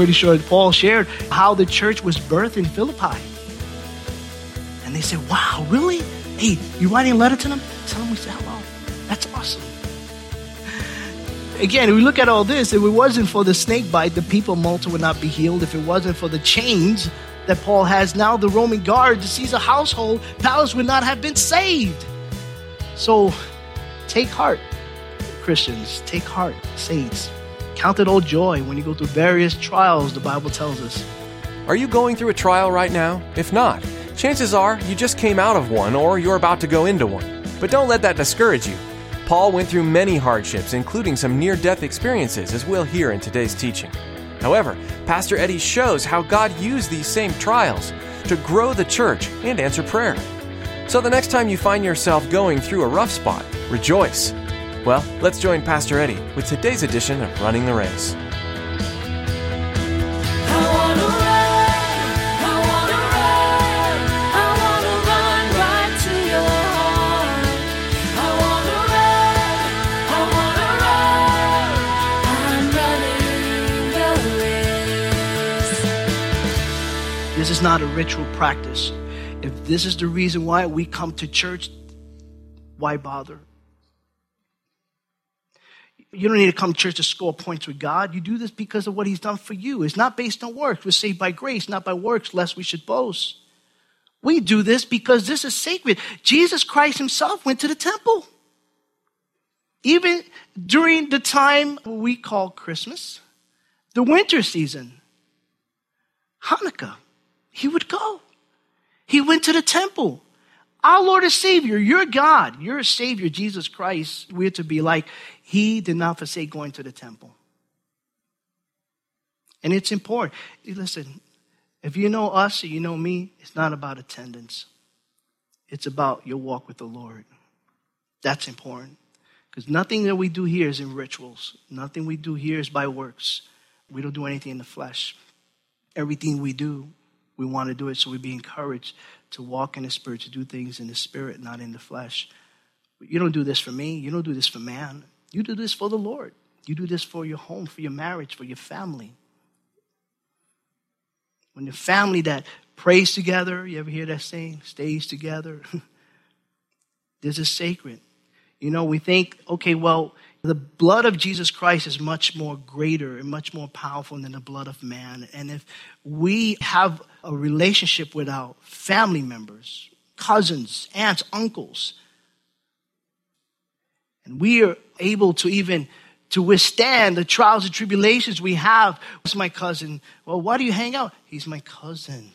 Pretty sure Paul shared how the church was birthed in Philippi. And they said, Wow, really? Hey, you writing a letter to them? Tell them we said hello. That's awesome. Again, we look at all this, if it wasn't for the snake bite, the people of Malta would not be healed. If it wasn't for the chains that Paul has now, the Roman guard, the Caesar household, palace would not have been saved. So take heart, Christians. Take heart, saints. Count it all joy when you go through various trials, the Bible tells us. Are you going through a trial right now? If not, chances are you just came out of one or you're about to go into one. But don't let that discourage you. Paul went through many hardships, including some near death experiences, as we'll hear in today's teaching. However, Pastor Eddie shows how God used these same trials to grow the church and answer prayer. So the next time you find yourself going through a rough spot, rejoice. Well, let's join Pastor Eddie with today's edition of Running the Race. This is not a ritual practice. If this is the reason why we come to church, why bother? You don't need to come to church to score points with God. You do this because of what He's done for you. It's not based on works. We're saved by grace, not by works, lest we should boast. We do this because this is sacred. Jesus Christ Himself went to the temple. Even during the time we call Christmas, the winter season, Hanukkah, He would go. He went to the temple. Our Lord and Savior, your God, your Savior, Jesus Christ, we're to be like, He did not forsake going to the temple. And it's important. Listen, if you know us or you know me, it's not about attendance, it's about your walk with the Lord. That's important. Because nothing that we do here is in rituals, nothing we do here is by works. We don't do anything in the flesh. Everything we do, we want to do it so we be encouraged to walk in the spirit, to do things in the spirit, not in the flesh. You don't do this for me. You don't do this for man. You do this for the Lord. You do this for your home, for your marriage, for your family. When the family that prays together, you ever hear that saying, stays together? this is sacred. You know, we think, okay, well, the blood of Jesus Christ is much more greater and much more powerful than the blood of man. And if we have a relationship with our family members, cousins, aunts, uncles, and we are able to even to withstand the trials and tribulations we have. What's my cousin? Well, why do you hang out? He's my cousin.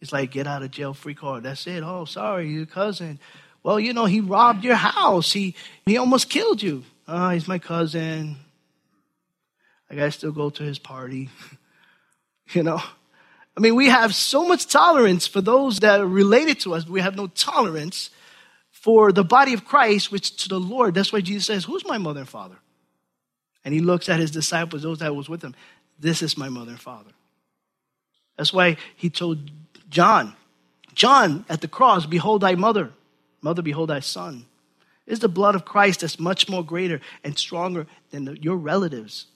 It's like get out of jail free card. That's it. Oh, sorry, your cousin. Well, you know, he robbed your house. He he almost killed you. Oh, he's my cousin. I gotta still go to his party. you know? I mean, we have so much tolerance for those that are related to us, but we have no tolerance for the body of Christ, which to the Lord. That's why Jesus says, Who's my mother and father? And he looks at his disciples, those that was with him. This is my mother and father. That's why he told John, John, at the cross, behold thy mother. Mother, behold thy son. It's the blood of Christ that's much more greater and stronger than the, your relatives.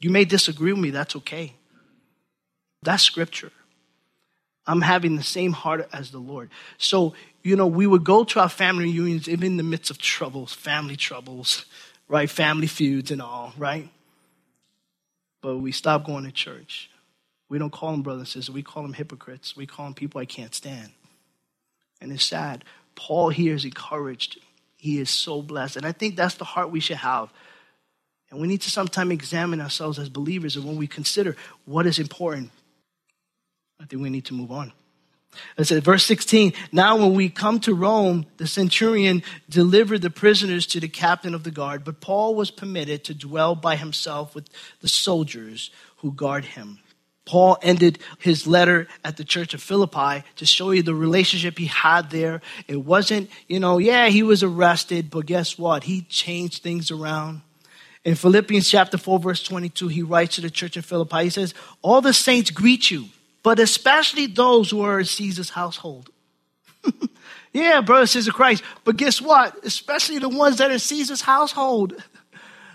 You may disagree with me, that's okay. That's scripture. I'm having the same heart as the Lord. So, you know, we would go to our family reunions even in the midst of troubles, family troubles, right? Family feuds and all, right? But we stop going to church. We don't call them brothers and sisters. We call them hypocrites. We call them people I can't stand. And it's sad. Paul here is encouraged. He is so blessed. And I think that's the heart we should have. And we need to sometimes examine ourselves as believers and when we consider what is important, I think we need to move on. It says, verse 16, now when we come to Rome, the centurion delivered the prisoners to the captain of the guard, but Paul was permitted to dwell by himself with the soldiers who guard him. Paul ended his letter at the church of Philippi to show you the relationship he had there. It wasn't, you know, yeah, he was arrested, but guess what? He changed things around. In Philippians chapter 4, verse 22, he writes to the church in Philippi, he says, All the saints greet you, but especially those who are in Caesar's household. yeah, brothers and sisters Christ, but guess what? Especially the ones that are in Caesar's household.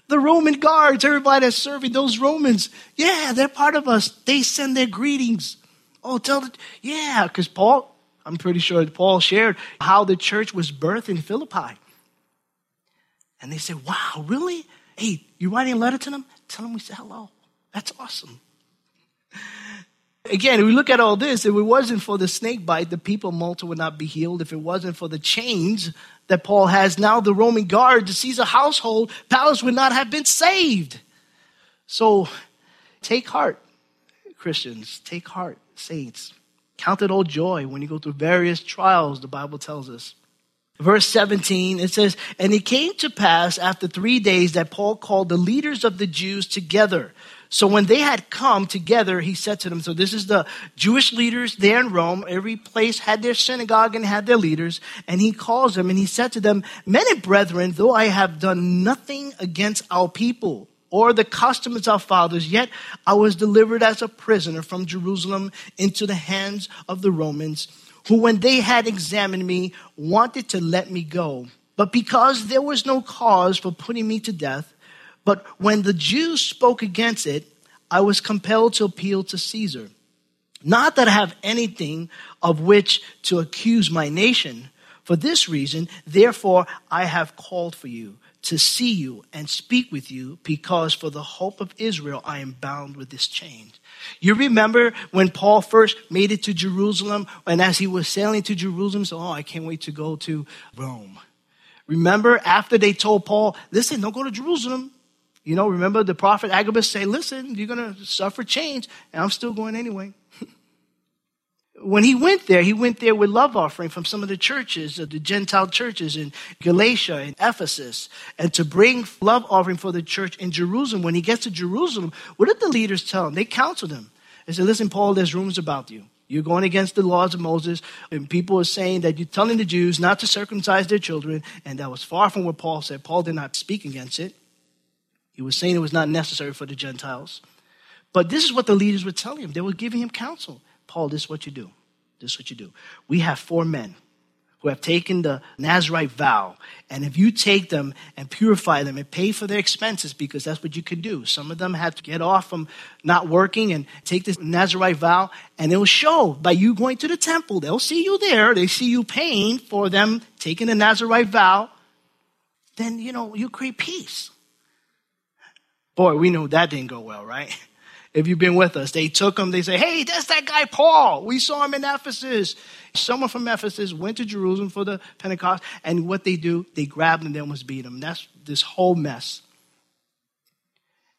The Roman guards, everybody that's serving those Romans, yeah, they're part of us. They send their greetings. Oh, tell the, yeah, because Paul, I'm pretty sure Paul shared how the church was birthed in Philippi. And they said, wow, really? Hey, you writing a letter to them? Tell them we said hello. That's awesome. Again, if we look at all this, if it wasn't for the snake bite, the people of Malta would not be healed. If it wasn't for the chains that Paul has now, the Roman guard, the Caesar household, palace would not have been saved. So take heart, Christians. Take heart, saints. Count it all joy when you go through various trials, the Bible tells us. Verse 17, it says, And it came to pass after three days that Paul called the leaders of the Jews together so when they had come together, he said to them, so this is the Jewish leaders there in Rome. Every place had their synagogue and had their leaders. And he calls them and he said to them, men and brethren, though I have done nothing against our people or the customs of our fathers, yet I was delivered as a prisoner from Jerusalem into the hands of the Romans, who when they had examined me, wanted to let me go. But because there was no cause for putting me to death, but when the Jews spoke against it, I was compelled to appeal to Caesar. Not that I have anything of which to accuse my nation. For this reason, therefore, I have called for you to see you and speak with you, because for the hope of Israel, I am bound with this chain. You remember when Paul first made it to Jerusalem, and as he was sailing to Jerusalem, so, oh, I can't wait to go to Rome. Remember after they told Paul, listen, don't go to Jerusalem. You know, remember the prophet Agabus say, listen, you're going to suffer change, and I'm still going anyway. when he went there, he went there with love offering from some of the churches, the Gentile churches in Galatia and Ephesus, and to bring love offering for the church in Jerusalem. When he gets to Jerusalem, what did the leaders tell him? They counseled him. They said, listen, Paul, there's rumors about you. You're going against the laws of Moses, and people are saying that you're telling the Jews not to circumcise their children, and that was far from what Paul said. Paul did not speak against it. He was saying it was not necessary for the Gentiles. But this is what the leaders were telling him. They were giving him counsel. Paul, this is what you do. This is what you do. We have four men who have taken the Nazarite vow. And if you take them and purify them and pay for their expenses, because that's what you can do. Some of them had to get off from not working and take this Nazarite vow, and it will show by you going to the temple. They'll see you there. They see you paying for them taking the Nazarite vow. Then, you know, you create peace. Boy, we know that didn't go well, right? If you've been with us, they took him, they say, hey, that's that guy Paul. We saw him in Ephesus. Someone from Ephesus went to Jerusalem for the Pentecost, and what they do, they grabbed him then was beat him. That's this whole mess.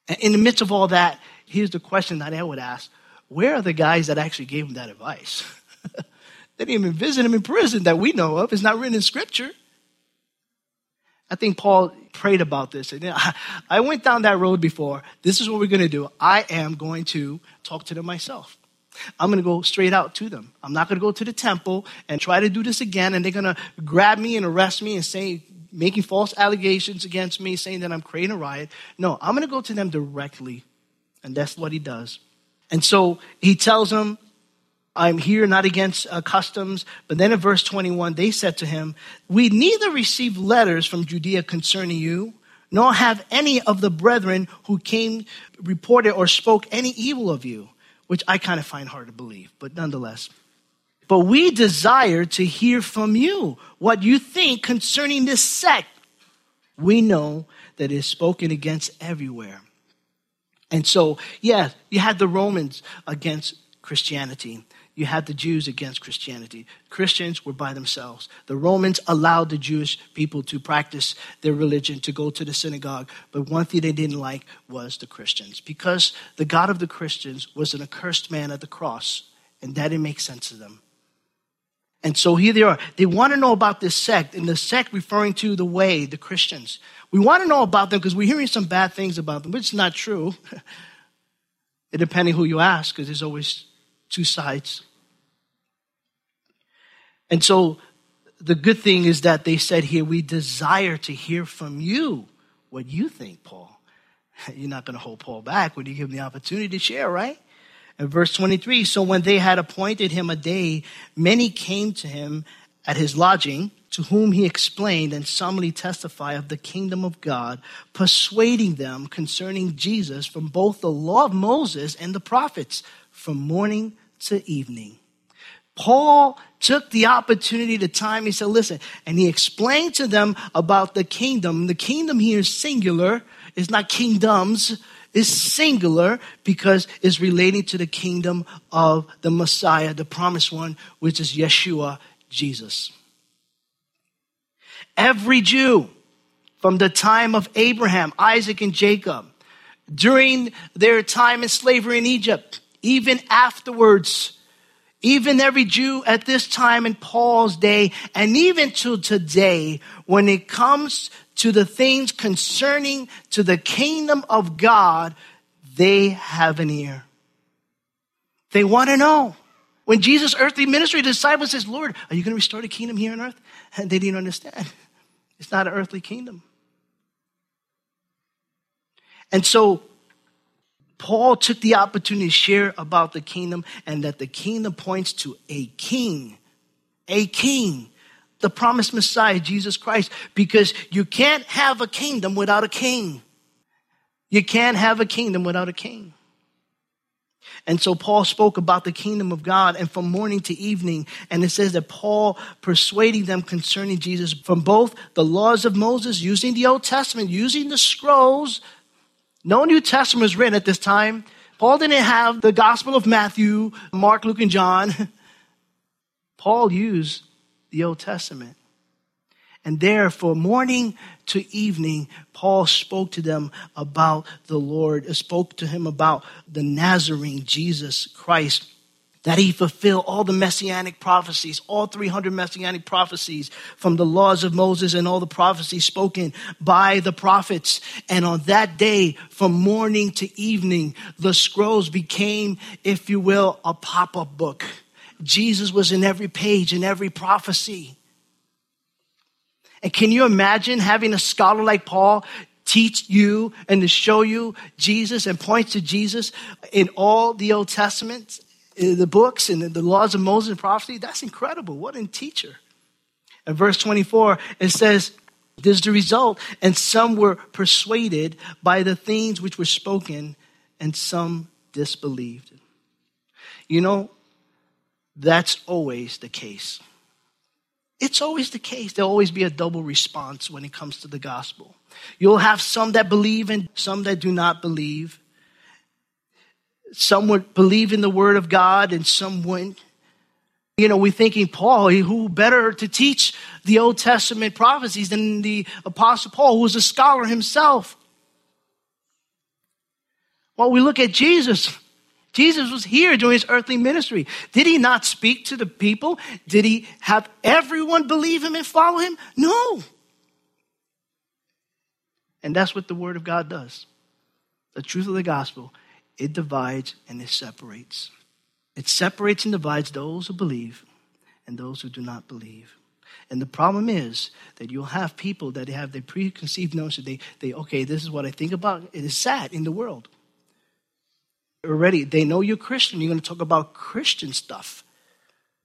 And in the midst of all that, here's the question that I would ask where are the guys that actually gave him that advice? they didn't even visit him in prison that we know of. It's not written in scripture. I think Paul prayed about this. And I went down that road before. This is what we're going to do. I am going to talk to them myself. I'm going to go straight out to them. I'm not going to go to the temple and try to do this again. And they're going to grab me and arrest me and say, making false allegations against me, saying that I'm creating a riot. No, I'm going to go to them directly. And that's what he does. And so he tells them, I'm here not against uh, customs. But then in verse 21, they said to him, We neither receive letters from Judea concerning you, nor have any of the brethren who came reported or spoke any evil of you, which I kind of find hard to believe, but nonetheless. But we desire to hear from you what you think concerning this sect. We know that it is spoken against everywhere. And so, yeah, you had the Romans against Christianity you had the Jews against Christianity. Christians were by themselves. The Romans allowed the Jewish people to practice their religion, to go to the synagogue. But one thing they didn't like was the Christians, because the God of the Christians was an accursed man at the cross, and that didn't make sense to them. And so here they are. They want to know about this sect, and the sect referring to the way, the Christians. We want to know about them because we're hearing some bad things about them, which is not true. it depending who you ask, because there's always two sides. And so the good thing is that they said here, we desire to hear from you what you think, Paul. You're not going to hold Paul back when you give him the opportunity to share, right? And verse 23 So when they had appointed him a day, many came to him at his lodging, to whom he explained and solemnly testified of the kingdom of God, persuading them concerning Jesus from both the law of Moses and the prophets, from morning to evening. Paul took the opportunity, the time, he said, listen, and he explained to them about the kingdom. The kingdom here is singular, it's not kingdoms, is singular because it's relating to the kingdom of the Messiah, the promised one, which is Yeshua, Jesus. Every Jew from the time of Abraham, Isaac, and Jacob, during their time in slavery in Egypt, even afterwards, even every Jew at this time in Paul's day, and even to today, when it comes to the things concerning to the kingdom of God, they have an ear. They want to know. When Jesus' earthly ministry, the disciples says, Lord, are you going to restore the kingdom here on earth? And they didn't understand. It's not an earthly kingdom. And so Paul took the opportunity to share about the kingdom and that the kingdom points to a king, a king, the promised Messiah, Jesus Christ, because you can't have a kingdom without a king. You can't have a kingdom without a king. And so Paul spoke about the kingdom of God and from morning to evening. And it says that Paul persuading them concerning Jesus from both the laws of Moses, using the Old Testament, using the scrolls. No New Testament was written at this time. Paul didn't have the Gospel of Matthew, Mark, Luke, and John. Paul used the Old Testament. And there, for morning to evening, Paul spoke to them about the Lord, spoke to him about the Nazarene, Jesus Christ, that he fulfill all the messianic prophecies, all 300 messianic prophecies from the laws of Moses and all the prophecies spoken by the prophets. And on that day, from morning to evening, the scrolls became, if you will, a pop up book. Jesus was in every page, in every prophecy. And can you imagine having a scholar like Paul teach you and to show you Jesus and point to Jesus in all the Old Testament, Eh, the books and the laws of Moses and prophecy? That's incredible. What a teacher. In verse 24, it says, this is the result. And some were persuaded by the things which were spoken, and some disbelieved. You know, that's always the case. It's always the case. There'll always be a double response when it comes to the gospel. You'll have some that believe and some that do not believe. Some would believe in the word of God and some wouldn't. You know, we're thinking, Paul, who better to teach the Old Testament prophecies than the Apostle Paul, who was a scholar himself? Well, we look at Jesus. Jesus was here during his earthly ministry. Did he not speak to the people? Did he have everyone believe him and follow him? No. And that's what the Word of God does. The truth of the gospel, it divides and it separates. It separates and divides those who believe and those who do not believe. And the problem is that you'll have people that have their preconceived notion. They, they, okay, this is what I think about. It is sad in the world already. They know you're Christian. You're going to talk about Christian stuff.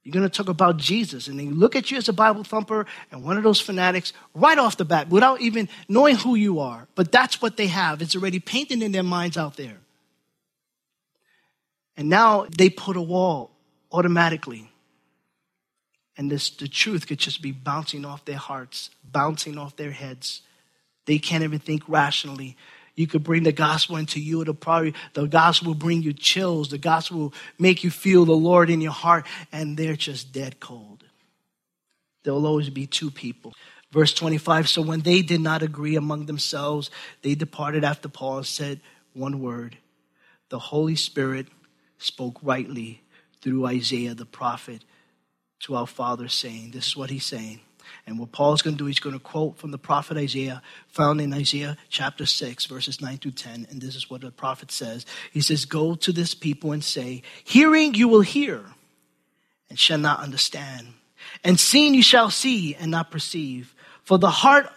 You're going to talk about Jesus. And they look at you as a Bible thumper and one of those fanatics right off the bat without even knowing who you are. But that's what they have. It's already painted in their minds out there. And now they put a wall automatically. And this, the truth could just be bouncing off their hearts, bouncing off their heads. They can't even think rationally. You could bring the gospel into you. It'll probably, the gospel will bring you chills. The gospel will make you feel the Lord in your heart, and they're just dead cold. There will always be two people. Verse 25 So when they did not agree among themselves, they departed after Paul said one word The Holy Spirit spoke rightly through Isaiah the prophet to our Father, saying, This is what he's saying. And what Paul's going to do, he's going to quote from the prophet Isaiah, found in Isaiah chapter 6, verses 9 through 10. And this is what the prophet says. He says, Go to this people and say, Hearing you will hear and shall not understand, and seeing you shall see and not perceive. For the heart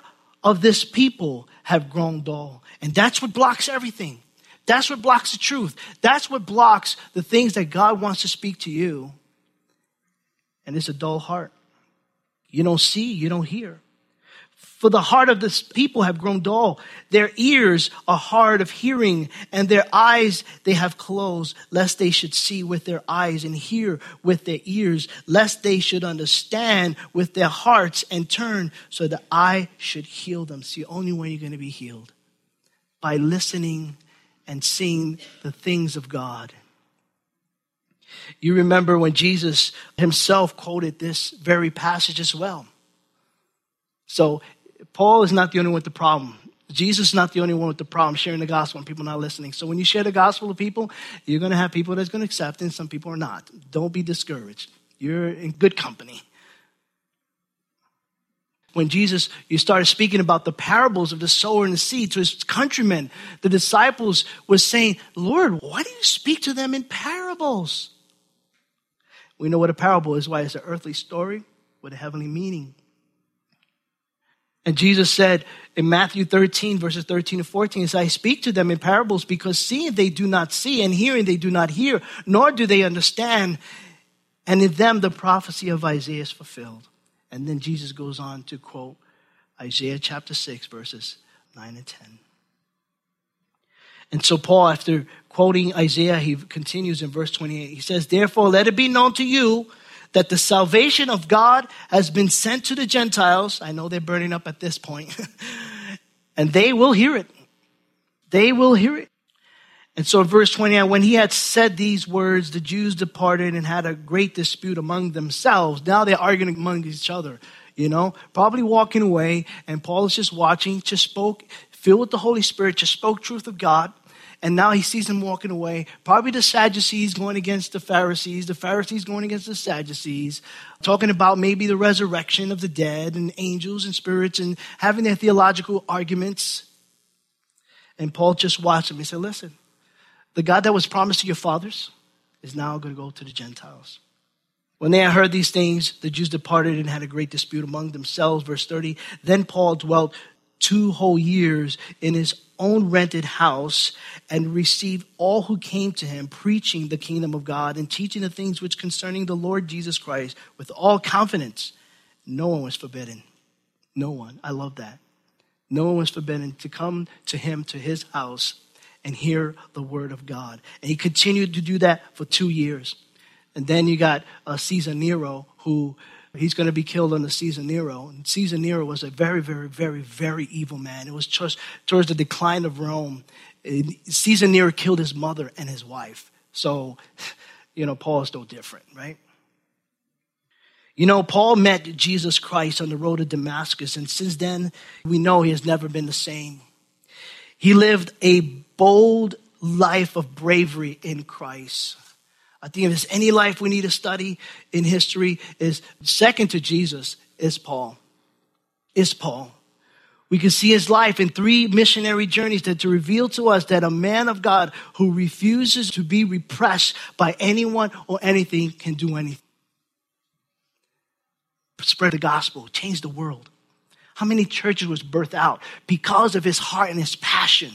of this people have grown dull. And that's what blocks everything. That's what blocks the truth. That's what blocks the things that God wants to speak to you. And it's a dull heart. You don't see, you don't hear. For the heart of this people have grown dull. Their ears are hard of hearing, and their eyes they have closed, lest they should see with their eyes and hear with their ears, lest they should understand with their hearts and turn so that I should heal them. It's the only way you're going to be healed by listening and seeing the things of God. You remember when Jesus himself quoted this very passage as well. So, Paul is not the only one with the problem. Jesus is not the only one with the problem sharing the gospel and people not listening. So when you share the gospel with people, you're going to have people that's going to accept and some people are not. Don't be discouraged. You're in good company. When Jesus, you started speaking about the parables of the sower and the seed to his countrymen, the disciples was saying, Lord, why do you speak to them in parables? We know what a parable is, why it's an earthly story with a heavenly meaning. And Jesus said in Matthew 13, verses 13 to 14, says, I speak to them in parables because seeing they do not see and hearing they do not hear, nor do they understand. And in them the prophecy of Isaiah is fulfilled. And then Jesus goes on to quote Isaiah chapter 6, verses 9 and 10. And so, Paul, after quoting Isaiah, he continues in verse 28. He says, Therefore, let it be known to you that the salvation of God has been sent to the Gentiles. I know they're burning up at this point, and they will hear it. They will hear it. And so, verse 29, when he had said these words, the Jews departed and had a great dispute among themselves. Now they're arguing among each other, you know, probably walking away. And Paul is just watching, just spoke, filled with the Holy Spirit, just spoke truth of God. And now he sees them walking away. Probably the Sadducees going against the Pharisees, the Pharisees going against the Sadducees, talking about maybe the resurrection of the dead and angels and spirits and having their theological arguments. And Paul just watched them. He said, Listen, the God that was promised to your fathers is now going to go to the Gentiles. When they had heard these things, the Jews departed and had a great dispute among themselves. Verse 30. Then Paul dwelt two whole years in his own rented house and received all who came to him, preaching the kingdom of God and teaching the things which concerning the Lord Jesus Christ with all confidence. No one was forbidden. No one. I love that. No one was forbidden to come to him, to his house, and hear the word of God. And he continued to do that for two years. And then you got uh, Caesar Nero, who he's going to be killed under Caesar Nero. And Caesar Nero was a very, very, very, very evil man. It was just towards the decline of Rome. Caesar Nero killed his mother and his wife. So, you know, Paul is no different, right? You know, Paul met Jesus Christ on the road to Damascus, and since then, we know he has never been the same. He lived a bold life of bravery in Christ. I think if there's any life we need to study in history is second to Jesus is Paul. Is Paul. We can see his life in three missionary journeys that to reveal to us that a man of God who refuses to be repressed by anyone or anything can do anything. Spread the gospel, change the world. How many churches was birthed out because of his heart and his passion?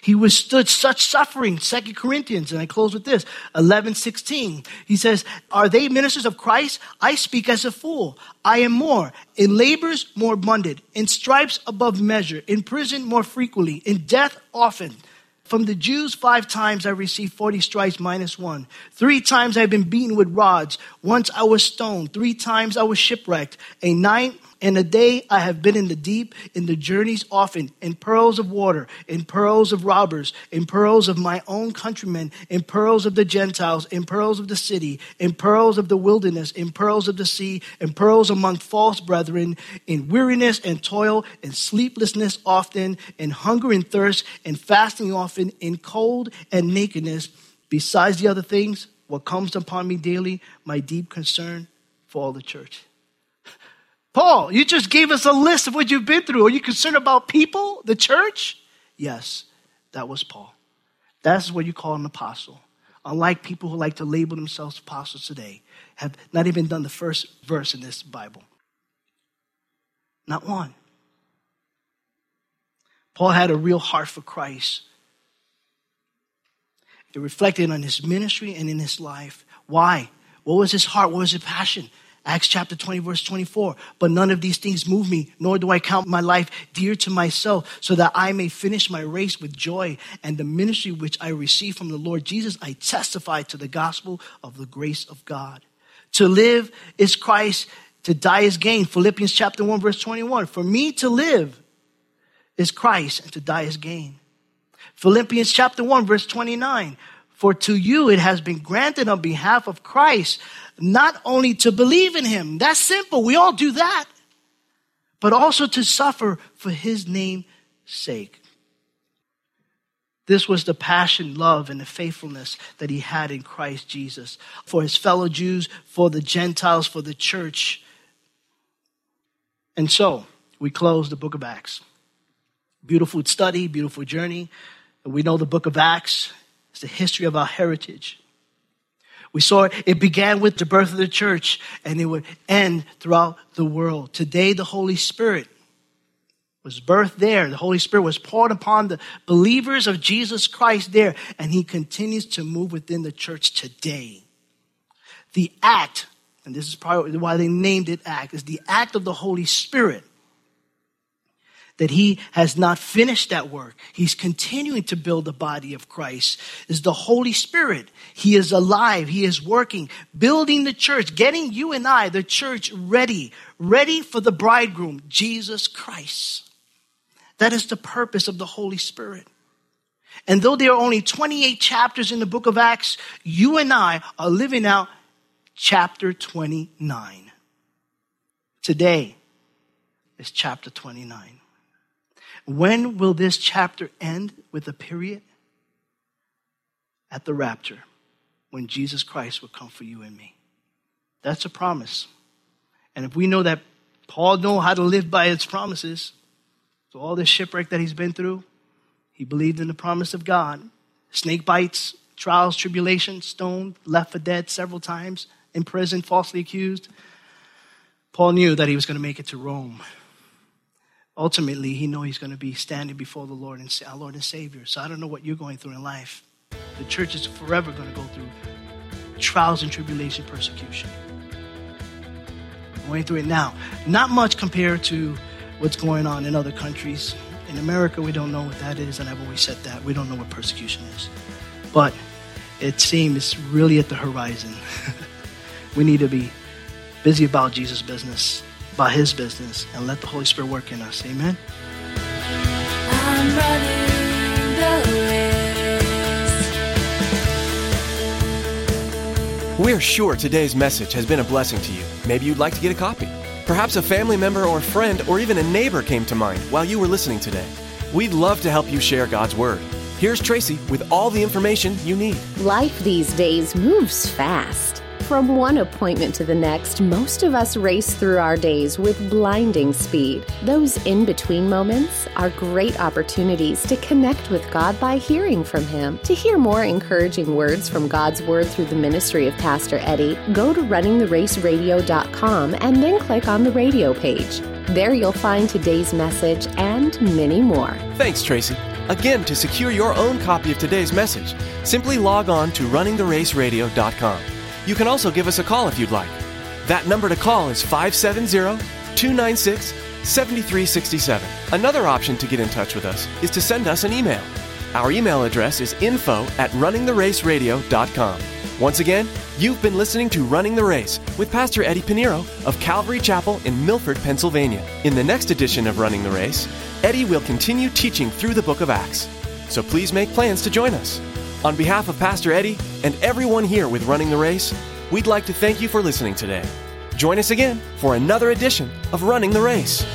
He withstood such suffering. Second Corinthians, and I close with this, 11, 16. He says, Are they ministers of Christ? I speak as a fool. I am more. In labors, more abundant. In stripes, above measure. In prison, more frequently. In death, often. From the Jews, five times I received 40 stripes minus one. Three times I've been beaten with rods. Once I was stoned. Three times I was shipwrecked. A night in a day I have been in the deep, in the journeys often, in pearls of water, in pearls of robbers, in pearls of my own countrymen, in pearls of the Gentiles, in pearls of the city, in pearls of the wilderness, in pearls of the sea, in pearls among false brethren, in weariness and toil, in sleeplessness often, in hunger and thirst, in fasting often, in cold and nakedness. Besides the other things, what comes upon me daily, my deep concern for all the church. Paul, you just gave us a list of what you've been through. Are you concerned about people, the church? Yes, that was Paul. That's what you call an apostle. Unlike people who like to label themselves apostles today, have not even done the first verse in this Bible. Not one. Paul had a real heart for Christ. It reflected on his ministry and in his life. Why? What was his heart? What was his passion? Acts chapter 20, verse 24. But none of these things move me, nor do I count my life dear to myself, so that I may finish my race with joy and the ministry which I receive from the Lord Jesus. I testify to the gospel of the grace of God. To live is Christ, to die is gain. Philippians chapter 1, verse 21. For me to live is Christ, and to die is gain. Philippians chapter 1, verse 29. For to you it has been granted on behalf of Christ not only to believe in him, that's simple, we all do that, but also to suffer for his name's sake. This was the passion, love, and the faithfulness that he had in Christ Jesus for his fellow Jews, for the Gentiles, for the church. And so, we close the book of Acts. Beautiful study, beautiful journey. We know the book of Acts is the history of our heritage. We saw it, it began with the birth of the church and it would end throughout the world. Today, the Holy Spirit was birthed there. The Holy Spirit was poured upon the believers of Jesus Christ there, and He continues to move within the church today. The act, and this is probably why they named it act, is the act of the Holy Spirit that he has not finished that work. He's continuing to build the body of Christ. Is the Holy Spirit. He is alive. He is working, building the church, getting you and I, the church, ready, ready for the bridegroom, Jesus Christ. That is the purpose of the Holy Spirit. And though there are only 28 chapters in the book of Acts, you and I are living out chapter 29. Today is chapter 29. When will this chapter end with a period? At the rapture, when Jesus Christ will come for you and me. That's a promise. And if we know that Paul know how to live by his promises, so all this shipwreck that he's been through, he believed in the promise of God. Snake bites, trials, tribulations, stoned, left for dead several times, in prison, falsely accused. Paul knew that he was going to make it to Rome ultimately he know he's going to be standing before the Lord and our Lord and Savior. So I don't know what you're going through in life. The church is forever going to go through trials and tribulation, persecution. going through it now. Not much compared to what's going on in other countries. In America, we don't know what that is, and I've always said that. We don't know what persecution is. But it seems it's really at the horizon. we need to be busy about Jesus' business about His business and let the Holy Spirit work in us. Amen. We're sure today's message has been a blessing to you. Maybe you'd like to get a copy. Perhaps a family member or friend or even a neighbor came to mind while you were listening today. We'd love to help you share God's Word. Here's Tracy with all the information you need. Life these days moves fast. From one appointment to the next, most of us race through our days with blinding speed. Those in between moments are great opportunities to connect with God by hearing from Him. To hear more encouraging words from God's Word through the ministry of Pastor Eddie, go to runningtheraceradio.com and then click on the radio page. There you'll find today's message and many more. Thanks, Tracy. Again, to secure your own copy of today's message, simply log on to runningtheraceradio.com. You can also give us a call if you'd like. That number to call is 570 296 7367. Another option to get in touch with us is to send us an email. Our email address is info at runningtheraceradio.com. Once again, you've been listening to Running the Race with Pastor Eddie Pinero of Calvary Chapel in Milford, Pennsylvania. In the next edition of Running the Race, Eddie will continue teaching through the book of Acts. So please make plans to join us. On behalf of Pastor Eddie and everyone here with Running the Race, we'd like to thank you for listening today. Join us again for another edition of Running the Race.